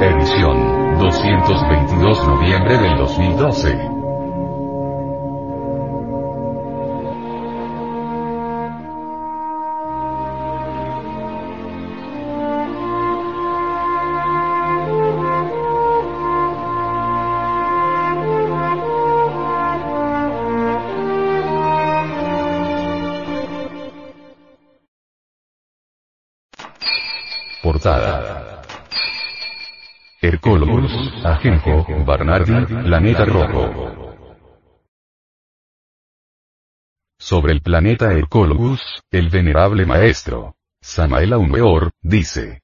Edición 222 noviembre del 2012. Portada. Hercolobus, Ajenjo, Barnardi, Planeta Rojo. Sobre el planeta Hercolobus, el venerable maestro, Samael Aumeor, dice.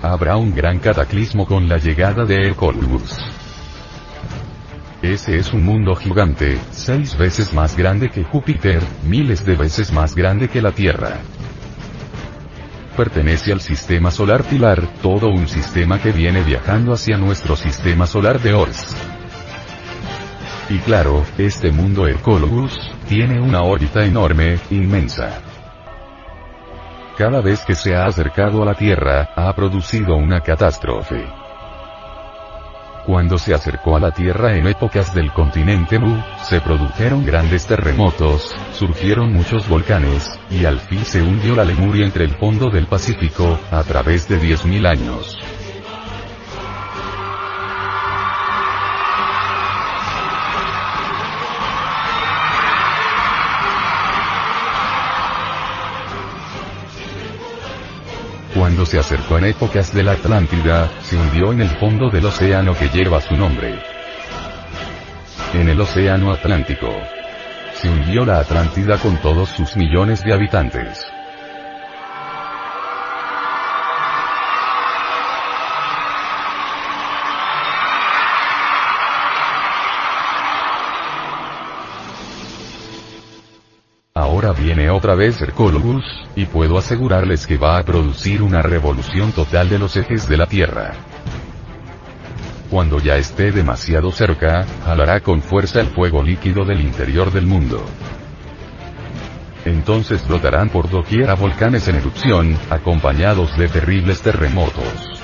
Habrá un gran cataclismo con la llegada de Hercolobus. Ese es un mundo gigante, seis veces más grande que Júpiter, miles de veces más grande que la Tierra pertenece al sistema solar Pilar, todo un sistema que viene viajando hacia nuestro sistema solar de Ors. Y claro, este mundo Hercolobus, tiene una órbita enorme, inmensa. Cada vez que se ha acercado a la Tierra, ha producido una catástrofe. Cuando se acercó a la Tierra en épocas del continente Mu, se produjeron grandes terremotos, surgieron muchos volcanes, y al fin se hundió la Lemuria entre el fondo del Pacífico, a través de 10.000 años. Cuando se acercó en épocas de la Atlántida, se hundió en el fondo del océano que lleva su nombre. En el océano Atlántico. Se hundió la Atlántida con todos sus millones de habitantes. Viene otra vez Hercolobus, y puedo asegurarles que va a producir una revolución total de los ejes de la Tierra. Cuando ya esté demasiado cerca, jalará con fuerza el fuego líquido del interior del mundo. Entonces brotarán por doquiera volcanes en erupción, acompañados de terribles terremotos.